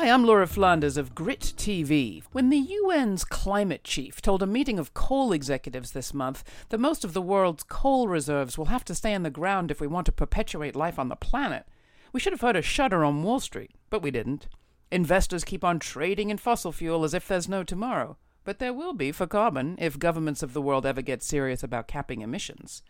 Hi, I'm Laura Flanders of Grit TV. When the UN's climate chief told a meeting of coal executives this month that most of the world's coal reserves will have to stay in the ground if we want to perpetuate life on the planet, we should have heard a shudder on Wall Street, but we didn't. Investors keep on trading in fossil fuel as if there's no tomorrow. But there will be for carbon if governments of the world ever get serious about capping emissions.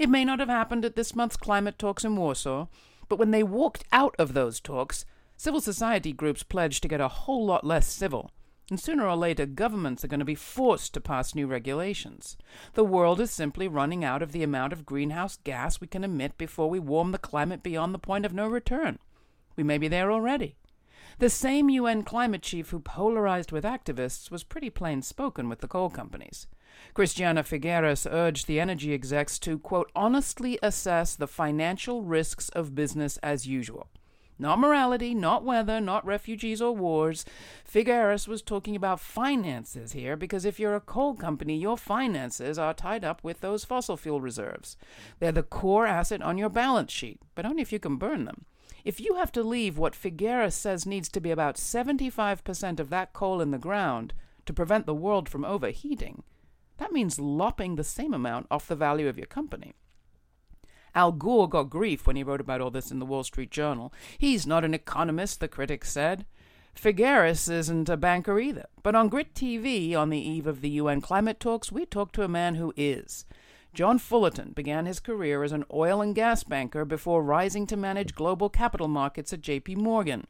It may not have happened at this month's climate talks in Warsaw, but when they walked out of those talks, Civil society groups pledge to get a whole lot less civil. And sooner or later, governments are going to be forced to pass new regulations. The world is simply running out of the amount of greenhouse gas we can emit before we warm the climate beyond the point of no return. We may be there already. The same UN climate chief who polarized with activists was pretty plain spoken with the coal companies. Christiana Figueres urged the energy execs to, quote, honestly assess the financial risks of business as usual. Not morality, not weather, not refugees or wars. Figueres was talking about finances here because if you're a coal company, your finances are tied up with those fossil fuel reserves. They're the core asset on your balance sheet, but only if you can burn them. If you have to leave what Figueres says needs to be about 75% of that coal in the ground to prevent the world from overheating, that means lopping the same amount off the value of your company. Al Gore got grief when he wrote about all this in the Wall Street Journal. He's not an economist, the critics said. Figueres isn't a banker either. But on Grit TV, on the eve of the UN climate talks, we talked to a man who is. John Fullerton began his career as an oil and gas banker before rising to manage global capital markets at JP Morgan.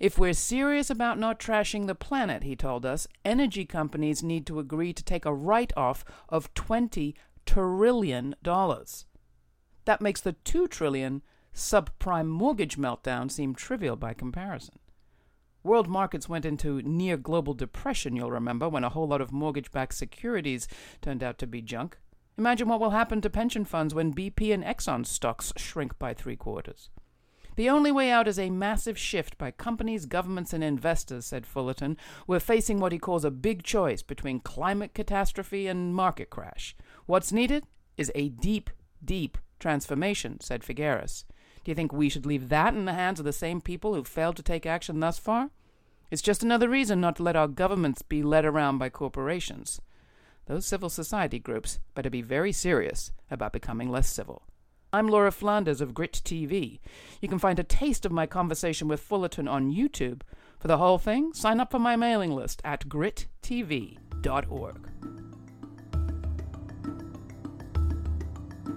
If we're serious about not trashing the planet, he told us, energy companies need to agree to take a write off of $20 trillion. That makes the 2 trillion subprime mortgage meltdown seem trivial by comparison. World markets went into near global depression, you'll remember, when a whole lot of mortgage backed securities turned out to be junk. Imagine what will happen to pension funds when BP and Exxon stocks shrink by three quarters. The only way out is a massive shift by companies, governments, and investors, said Fullerton. We're facing what he calls a big choice between climate catastrophe and market crash. What's needed is a deep, deep transformation, said Figueres. Do you think we should leave that in the hands of the same people who failed to take action thus far? It's just another reason not to let our governments be led around by corporations. Those civil society groups better be very serious about becoming less civil. I'm Laura Flanders of Grit TV. You can find a taste of my conversation with Fullerton on YouTube. For the whole thing, sign up for my mailing list at grittv.org.